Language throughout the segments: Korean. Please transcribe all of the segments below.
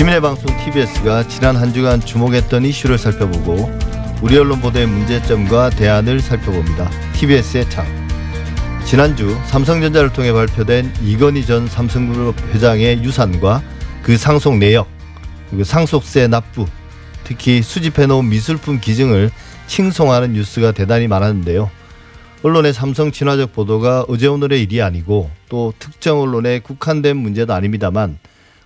시민의 방송 TBS가 지난 한 주간 주목했던 이슈를 살펴보고 우리 언론 보도의 문제점과 대안을 살펴봅니다. TBS의 창. 지난주 삼성전자를 통해 발표된 이건희 전 삼성그룹 회장의 유산과 그 상속 내역, 그리고 상속세 납부, 특히 수집해놓은 미술품 기증을 칭송하는 뉴스가 대단히 많았는데요. 언론의 삼성 친화적 보도가 어제 오늘의 일이 아니고 또 특정 언론에 국한된 문제도 아닙니다만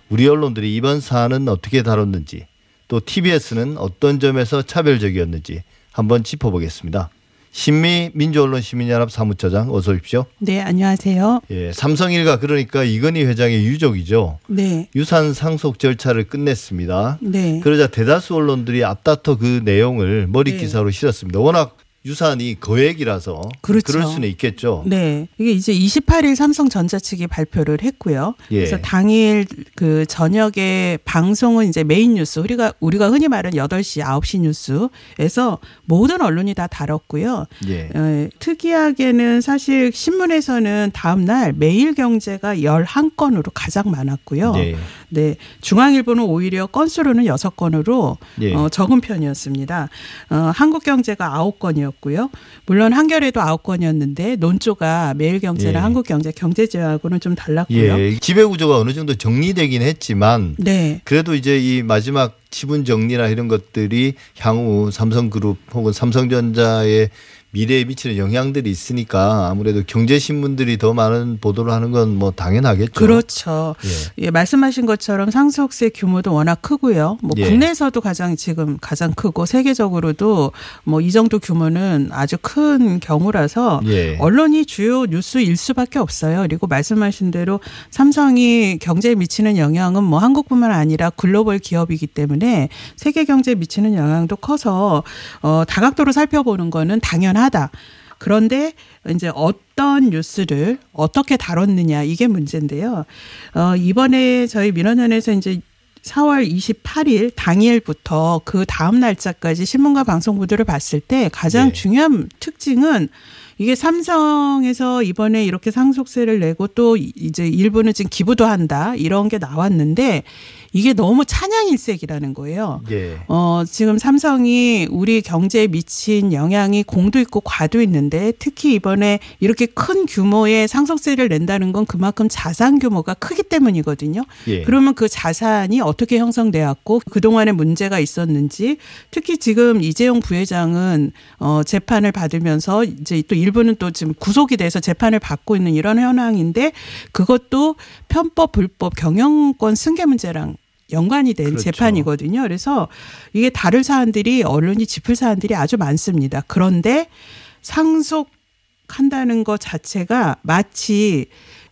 우리 언론들이 이번 사안은 어떻게 다뤘는지 또 TBS는 어떤 점에서 차별적이었는지 한번 짚어보겠습니다. 신미 민주언론 시민연합 사무처장 어서 오십시오. 네, 안녕하세요. 예, 삼성 일가 그러니까 이건희 회장의 유족이죠. 네. 유산 상속 절차를 끝냈습니다. 네. 그러자 대다수 언론들이 앞다퉈 그 내용을 머리 네. 기사로 실었습니다. 워낙 유산이 거액이라서 그렇죠. 럴 수는 있겠죠. 네. 이게 이제 28일 삼성전자 측이 발표를 했고요. 예. 그래서 당일 그 저녁에 방송은 이제 메인 뉴스 우리가 우리가 흔히 말하는 8시, 9시 뉴스에서 모든 언론이 다 다뤘고요. 예. 어, 특이하게는 사실 신문에서는 다음 날 매일 경제가 11건으로 가장 많았고요. 네. 네. 중앙일보는 오히려 건수로는 여섯 건으로 예. 어, 적은 편이었습니다. 어, 한국경제가 아홉 건이었고요. 물론 한겨레도 아홉 건이었는데 논조가 매일경제나 예. 한국경제 경제지하고는 좀 달랐고요. 예. 지배 구조가 어느 정도 정리되긴 했지만 네. 그래도 이제 이 마지막 지분 정리나 이런 것들이 향후 삼성그룹 혹은 삼성전자의 미래에 미치는 영향들이 있으니까 아무래도 경제 신문들이 더 많은 보도를 하는 건 뭐 당연하겠죠. 그렇죠. 예. 예, 말씀하신 것처럼 상속세 규모도 워낙 크고요. 뭐 예. 국내에서도 가장 지금 가장 크고 세계적으로도 뭐 이 정도 규모는 아주 큰 경우라서 예. 언론이 주요 뉴스일 수밖에 없어요. 그리고 말씀하신 대로 삼성이 경제에 미치는 영향은 뭐 한국뿐만 아니라 글로벌 기업이기 때문에 세계 경제에 미치는 영향도 커서 어 다각도로 살펴보는 거는 당연하 다. 그런데 이제 어떤 뉴스를 어떻게 다뤘느냐 이게 문제인데요. 어 이번에 저희 민원연에서 이제 4월 28일 당일부터 그 다음 날짜까지 신문과 방송 보도를 봤을 때 가장 네. 중요한 특징은 이게 삼성에서 이번에 이렇게 상속세를 내고 또 이제 일부는 지금 기부도 한다 이런 게 나왔는데 이게 너무 찬양일색이라는 거예요. 예. 어, 지금 삼성이 우리 경제에 미친 영향이 공도 있고 과도 있는데 특히 이번에 이렇게 큰 규모의 상속세를 낸다는 건 그만큼 자산 규모가 크기 때문이거든요. 예. 그러면 그 자산이 어떻게 형성되었고 그동안에 문제가 있었는지 특히 지금 이재용 부회장은 어, 재판을 받으면서 이제 또 일부는 또 지금 구속이 돼서 재판을 받고 있는 이런 현황인데 그것도 편법, 불법, 경영권 승계 문제랑 연관이 된 그렇죠. 재판이거든요. 그래서 이게 다룰 사안들이 언론이 짚을 사안들이 아주 많습니다. 그런데 상속한다는 것 자체가 마치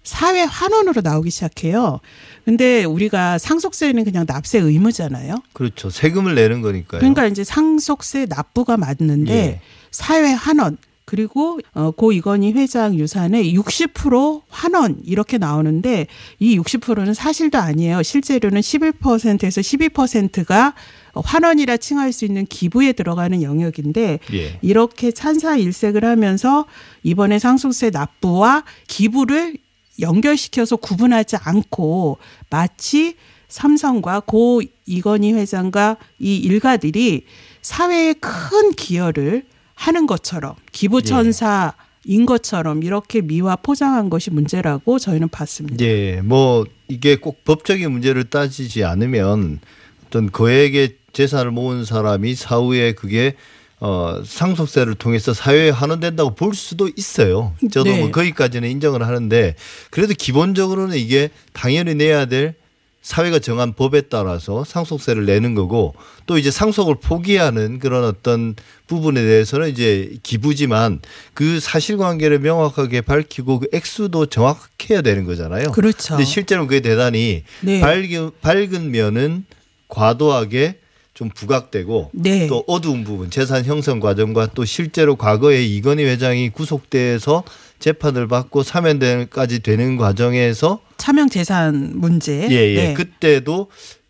사회 환원으로 나오기 시작해요. 근데 우리가 상속세는 그냥 납세 의무잖아요. 그렇죠. 세금을 내는 거니까요. 그러니까 이제 상속세 납부가 맞는데 예. 사회 환원 그리고 어, 고 이건희 회장 유산의 60% 환원 이렇게 나오는데 이 60%는 사실도 아니에요. 실제로는 11%에서 12%가 환원이라 칭할 수 있는 기부에 들어가는 영역인데 예. 이렇게 찬사 일색을 하면서 이번에 상속세 납부와 기부를 연결시켜서 구분하지 않고 마치 삼성과 고 이건희 회장과 이 일가들이 사회에 큰 기여를 하는 것처럼 기부천사인 것처럼 이렇게 미화 포장한 것이 문제라고 저희는 봤습니다. 예, 뭐 이게 꼭 법적인 문제를 따지지 않으면 어떤 거액의 재산을 모은 사람이 사후에 그게 어 상속세를 통해서 사회에 환원된다고 볼 수도 있어요. 저도 네. 뭐 거기까지는 인정을 하는데 그래도 기본적으로는 이게 당연히 내야 될 사회가 정한 법에 따라서 상속세를 내는 거고 또 이제 상속을 포기하는 그런 어떤 부분에 대해서는 이제 기부지만 그 사실관계를 명확하게 밝히고 그 액수도 정확해야 되는 거잖아요. 그렇죠. 근데 실제로 그게 대단히 네. 밝은 밝은 면은 과도하게 좀 부각되고 네. 또 어두운 부분 재산 형성 과정과 또 실제로 과거에 이건희 회장이 구속돼서 재판을 받고 사면까지 되는 과정에서 차명 재산 문제. 예 예 네. 그때도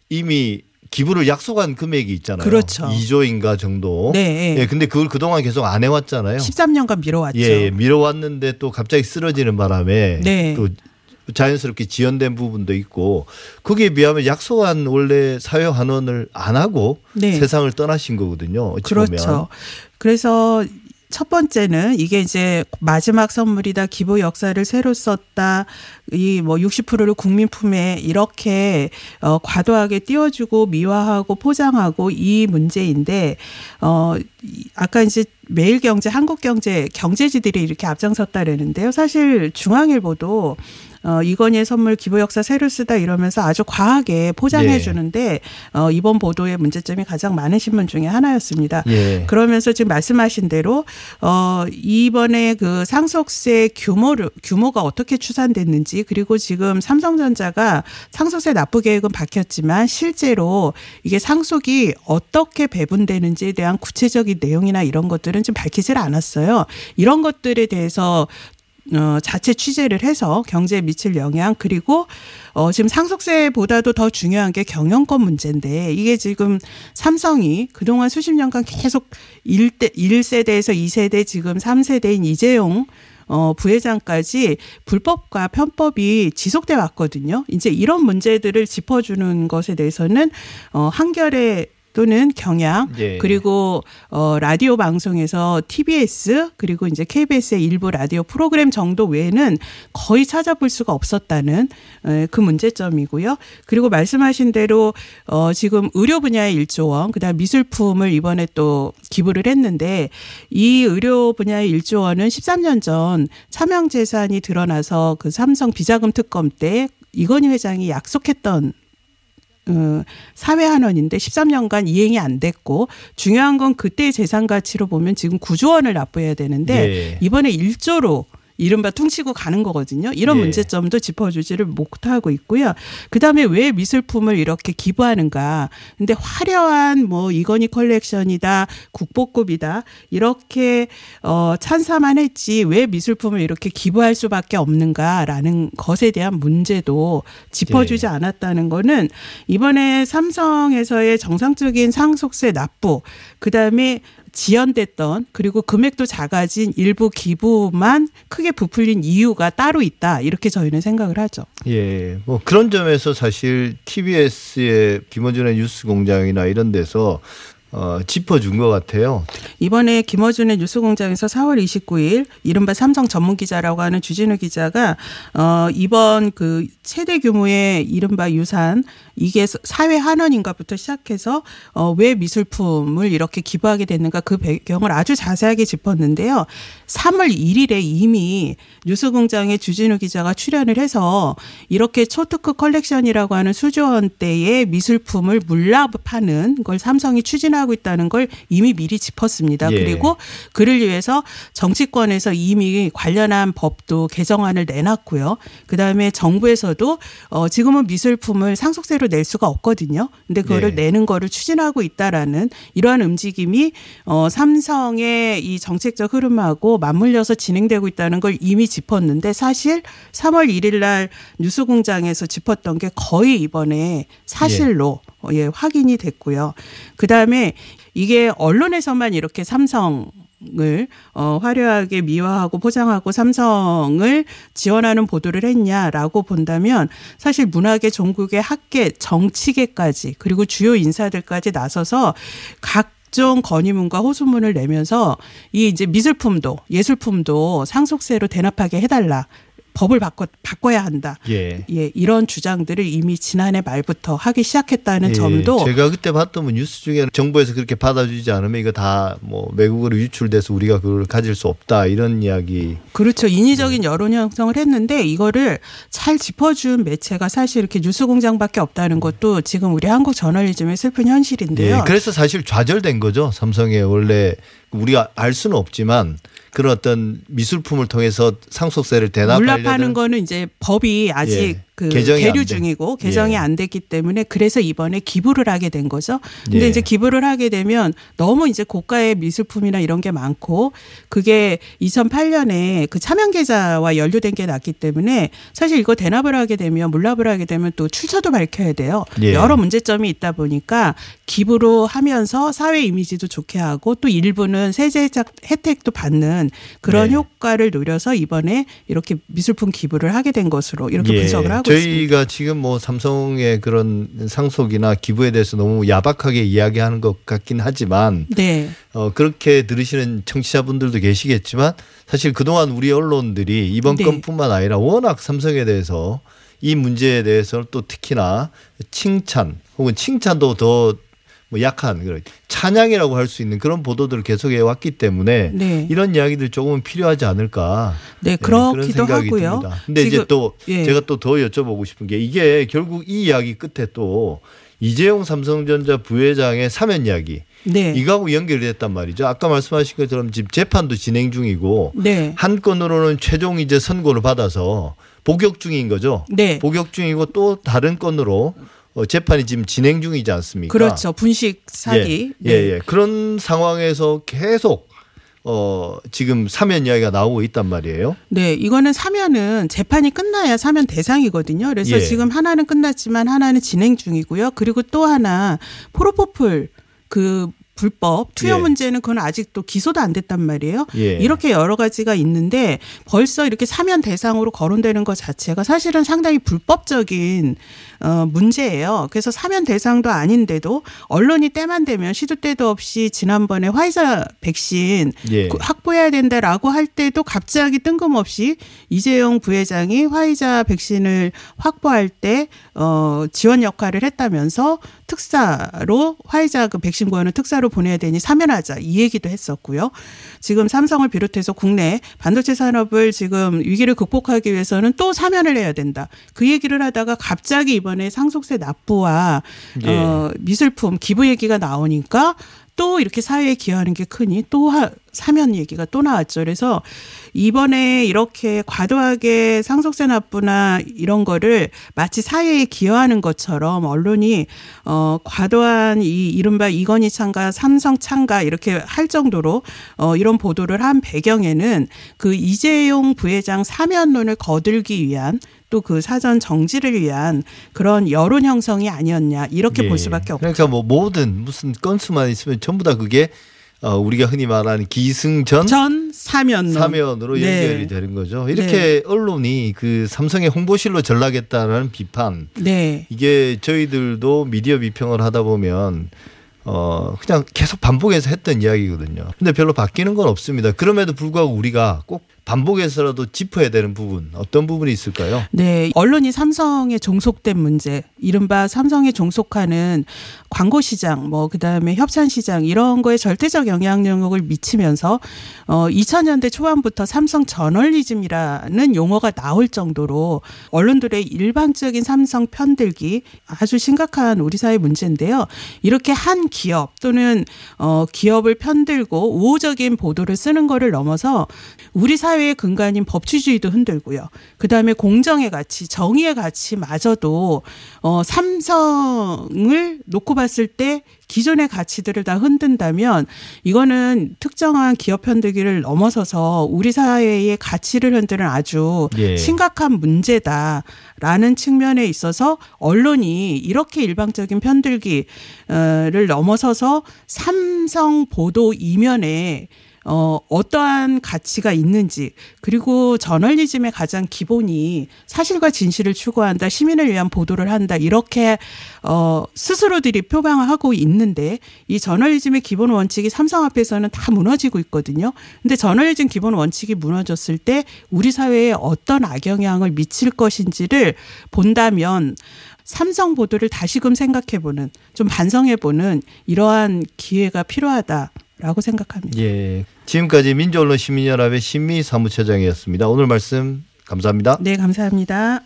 이미 기부를 약속한 금액이 있잖아요. 그렇죠. 2조인가 정도. 네. 예, 근데 그걸 그동안 계속 안 해왔잖아요. 13년간 미뤄왔죠. 예, 예, 미뤄왔는데 또 갑자기 쓰러지는 바람에 네. 또 자연스럽게 지연된 부분도 있고 거기에 비하면 약속한 원래 사회 환원을 안 하고 네. 세상을 떠나신 거거든요. 그렇죠. 보면. 그래서 첫 번째는 이게 이제 마지막 선물이다 기부 역사를 새로 썼다 이 뭐 60%를 국민 품에 이렇게 어 과도하게 띄워주고 미화하고 포장하고 이 문제인데 어 이- 아까 이제 매일경제 한국경제 경제지들이 이렇게 앞장섰다 그러는데요. 사실 중앙일보도 어, 이건희의 선물 기부 역사 새로 쓰다 이러면서 아주 과하게 포장해 예. 주는데 어, 이번 보도의 문제점이 가장 많은 신문 중에 하나였습니다. 예. 그러면서 지금 말씀하신 대로 어 이번에 그 상속세 규모를 규모가 어떻게 추산됐는지 그리고 지금 삼성전자가 상속세 납부 계획은 밝혔지만 실제로 이게 상속이 어떻게 배분되는지에 대한 구체적인 내용이나 이런 것들은 좀 밝히질 않았어요. 이런 것들에 대해서 어, 자체 취재를 해서 경제에 미칠 영향 그리고 어, 지금 상속세보다도 더 중요한 게 경영권 문제인데 이게 지금 삼성이 그동안 수십 년간 계속 1대 1세대에서 2세대 지금 3세대인 이재용 어, 부회장까지 불법과 편법이 지속돼 왔거든요. 이제 이런 문제들을 짚어주는 것에 대해서는 어, 한결의 또는 경향 예. 그리고 어 라디오 방송에서 TBS 그리고 이제 KBS의 일부 라디오 프로그램 정도 외에는 거의 찾아볼 수가 없었다는 에, 그 문제점이고요. 그리고 말씀하신 대로 어 지금 의료 분야의 1조 원, 그다음 미술품을 이번에 또 기부를 했는데 이 의료 분야의 1조 원은 13년 전 차명 재산이 드러나서 그 삼성 비자금 특검 때 이건희 회장이 약속했던 어, 사회 한원인데 13년간 이행이 안 됐고 중요한 건 그때 재산 가치로 보면 지금 9조 원을 납부해야 되는데 예. 이번에 1조로 이른바 퉁치고 가는 거거든요. 이런 예. 문제점도 짚어주지를 못하고 있고요. 그 다음에 왜 미술품을 이렇게 기부하는가. 근데 화려한 뭐 이건희 컬렉션이다, 국보급이다, 이렇게 어, 찬사만 했지 왜 미술품을 이렇게 기부할 수밖에 없는가라는 것에 대한 문제도 짚어주지 예. 않았다는 거는 이번에 삼성에서의 정상적인 상속세 납부, 그 다음에 지연됐던 그리고 금액도 작아진 일부 기부만 크게 부풀린 이유가 따로 있다 이렇게 저희는 생각을 하죠. 예, 뭐 그런 점에서 사실 TBS의 김어준의 뉴스 공장이나 이런 데서 어, 짚어준 것 같아요. 이번에 김어준의 뉴스공장에서 4월 29일 이른바 삼성 전문 기자라고 하는 주진우 기자가 어 이번 그 최대 규모의 이른바 유산 이게 사회 한원인가부터 시작해서 어 왜 미술품을 이렇게 기부하게 됐는가 그 배경을 아주 자세하게 짚었는데요. 3월 1일에 이미 뉴스공장에 주진우 기자가 출연을 해서 이렇게 초특급 컬렉션이라고 하는 수조 원 대의 미술품을 몰래 파는 걸 삼성이 추진하고 있다는 걸 이미 미리 짚었습니다. 예. 그리고 그를 위해서 정치권에서 이미 관련한 법도 개정안을 내놨고요. 그다음에 정부에서도 어 지금은 미술품을 상속세로 낼 수가 없거든요. 근데 그거를 네. 내는 거를 추진하고 있다라는 이러한 움직임이 어 삼성의 이 정책적 흐름하고 맞물려서 진행되고 있다는 걸 이미 짚었는데 사실 3월 1일 날 뉴스 공장에서 짚었던 게 거의 이번에 사실로 어, 예, 확인이 됐고요. 그 다음에 이게 언론에서만 이렇게 삼성 을 어, 화려하게 미화하고 포장하고 삼성을 지원하는 보도를 했냐라고 본다면 사실 문학의 종국의 학계 정치계까지 그리고 주요 인사들까지 나서서 각 각종 건의문과 호소문을 내면서 이 이제 미술품도 예술품도 상속세로 대납하게 해달라. 법을 바꿔 바꿔야 한다. 예. 예, 이런 주장들을 이미 지난해 말부터 하기 시작했다는 예, 점도 제가 그때 봤던 뭐 뉴스 중에 정부에서 그렇게 받아주지 않으면 이거 다 뭐 외국으로 유출돼서 우리가 그걸 가질 수 없다 이런 이야기. 그렇죠. 네. 인위적인 여론 형성을 했는데 이거를 잘 짚어준 매체가 사실 이렇게 뉴스공장밖에 없다는 것도 지금 우리 한국 저널리즘의 슬픈 현실인데요. 예, 그래서 사실 좌절된 거죠. 삼성의 원래 우리가 알 수는 없지만 그런 어떤 미술품을 통해서 상속세를 물납하는 거는 이제 법이 아직 예. 그 계류 돼. 중이고 개정이 예. 안 됐기 때문에 그래서 이번에 기부를 하게 된 거죠. 근데 예. 이제 기부를 하게 되면 너무 이제 고가의 미술품이나 이런 게 많고 그게 2008년에 그 차명 계좌와 연루된 게 났기 때문에 사실 이거 대납을 하게 되면 물납을 하게 되면 또 출처도 밝혀야 돼요. 예. 여러 문제점이 있다 보니까 기부로 하면서 사회 이미지도 좋게 하고 또 일부는 세제 혜택도 받는 그런 네. 효과를 노려서 이번에 이렇게 미술품 기부를 하게 된 것으로 이렇게 예. 분석을 하고 저희가 있습니다. 지금 뭐 삼성의 그런 상속이나 기부에 대해서 너무 야박하게 이야기하는 것 같긴 하지만 네. 어, 그렇게 들으시는 청취자분들도 계시겠지만 사실 그동안 우리 언론들이 이번 네. 건뿐만 아니라 워낙 삼성에 대해서 이 문제에 대해서는 또 특히나 칭찬 혹은 칭찬도 더 뭐 약한 그런 찬양이라고 할 수 있는 그런 보도들을 계속해 왔기 때문에 네. 이런 이야기들 조금은 필요하지 않을까 네, 네, 그렇기도 하고요. 듭니다. 근데 이제 또 예. 제가 또 더 여쭤보고 싶은 게 이게 결국 이 이야기 끝에 또 이재용 삼성전자 부회장의 사면 이야기 네. 이거하고 연결이 됐단 말이죠. 아까 말씀하신 것처럼 지금 재판도 진행 중이고 네. 한 건으로는 최종 이제 선고를 받아서 복역 중인 거죠. 네. 복역 중이고 또 다른 건으로 어, 재판이 지금 진행 중이지 않습니까? 그렇죠. 분식 사기. 예, 예, 예. 그런 상황에서 계속 어, 지금 사면 이야기가 나오고 있단 말이에요. 네, 이거는 사면은 재판이 끝나야 사면 대상이거든요. 그래서 예. 지금 하나는 끝났지만 하나는 진행 중이고요. 그리고 또 하나 포로포플 그 불법 투여 예. 문제는 그건 아직도 기소도 안 됐단 말이에요. 예. 이렇게 여러 가지가 있는데 벌써 이렇게 사면 대상으로 거론되는 것 자체가 사실은 상당히 불법적인 어 문제예요. 그래서 사면 대상도 아닌데도 언론이 때만 되면 시도 때도 없이 지난번에 화이자 백신 예. 그 확보해야 된다라고 할 때도 갑자기 뜬금없이 이재용 부회장이 화이자 백신을 확보할 때 어, 지원 역할을 했다면서 특사로 화이자 그 백신 구현을 특사로 보내야 되니 사면하자 이 얘기도 했었고요. 지금 삼성을 비롯해서 국내 반도체 산업을 지금 위기를 극복하기 위해서는 또 사면을 해야 된다. 그 얘기를 하다가 갑자기 이번에 상속세 납부와 예. 어, 미술품 기부 얘기가 나오니까 또 이렇게 사회에 기여하는 게 크니 또 하, 사면 얘기가 또 나왔죠. 그래서 이번에 이렇게 과도하게 상속세 납부나 이런 거를 마치 사회에 기여하는 것처럼 언론이 어 과도한 이 이른바 이건희 창가 삼성 창가 이렇게 할 정도로 어 이런 보도를 한 배경에는 그 이재용 부회장 사면론을 거들기 위한 또 그 사전 정지를 위한 그런 여론 형성이 아니었냐 이렇게 예. 볼 수밖에 없죠. 그러니까 뭐 모든 무슨 건수만 있으면 전부 다 그게 어, 우리가 흔히 말하는 기승전 전 사면론. 사면으로 네. 연결이 되는 거죠. 이렇게 언론이 그 삼성의 홍보실로 전락했다는 비판 네. 이게 저희들도 미디어 비평을 하다 보면 어 그냥 계속 반복해서 했던 이야기거든요. 근데 별로 바뀌는 건 없습니다. 그럼에도 불구하고 우리가 꼭 반복해서라도 짚어야 되는 부분 어떤 부분이 있을까요? 네. 언론이 삼성에 종속된 문제, 이른바 삼성에 종속하는 광고 시장, 뭐, 그 다음에 협찬 시장, 이런 거에 절대적 영향력을 미치면서, 어, 2000년대 초반부터 삼성 저널리즘이라는 용어가 나올 정도로 언론들의 일방적인 삼성 편들기 아주 심각한 우리 사회 문제인데요. 이렇게 한 기업 또는, 어, 기업을 편들고 우호적인 보도를 쓰는 거를 넘어서 우리 사회의 근간인 법치주의도 흔들고요. 그 다음에 공정의 가치, 정의의 가치마저도 어, 삼성을 놓고 봤을 때 기존의 가치들을 다 흔든다면 이거는 특정한 기업 편들기를 넘어서서 우리 사회의 가치를 흔드는 아주 예. 심각한 문제다라는 측면에 있어서 언론이 이렇게 일방적인 편들기를 넘어서서 삼성 보도 이면에 어, 어떠한 가치가 있는지, 그리고 저널리즘의 가장 기본이 사실과 진실을 추구한다, 시민을 위한 보도를 한다, 이렇게, 어, 스스로들이 표방하고 있는데, 이 저널리즘의 기본 원칙이 삼성 앞에서는 다 무너지고 있거든요. 근데 저널리즘 기본 원칙이 무너졌을 때, 우리 사회에 어떤 악영향을 미칠 것인지를 본다면, 삼성 보도를 다시금 생각해보는, 좀 반성해보는 이러한 기회가 필요하다. 라고 생각합니다. 예. 지금까지 민주언론 시민연합의 신미 사무처장이었습니다. 오늘 말씀 감사합니다. 네, 감사합니다.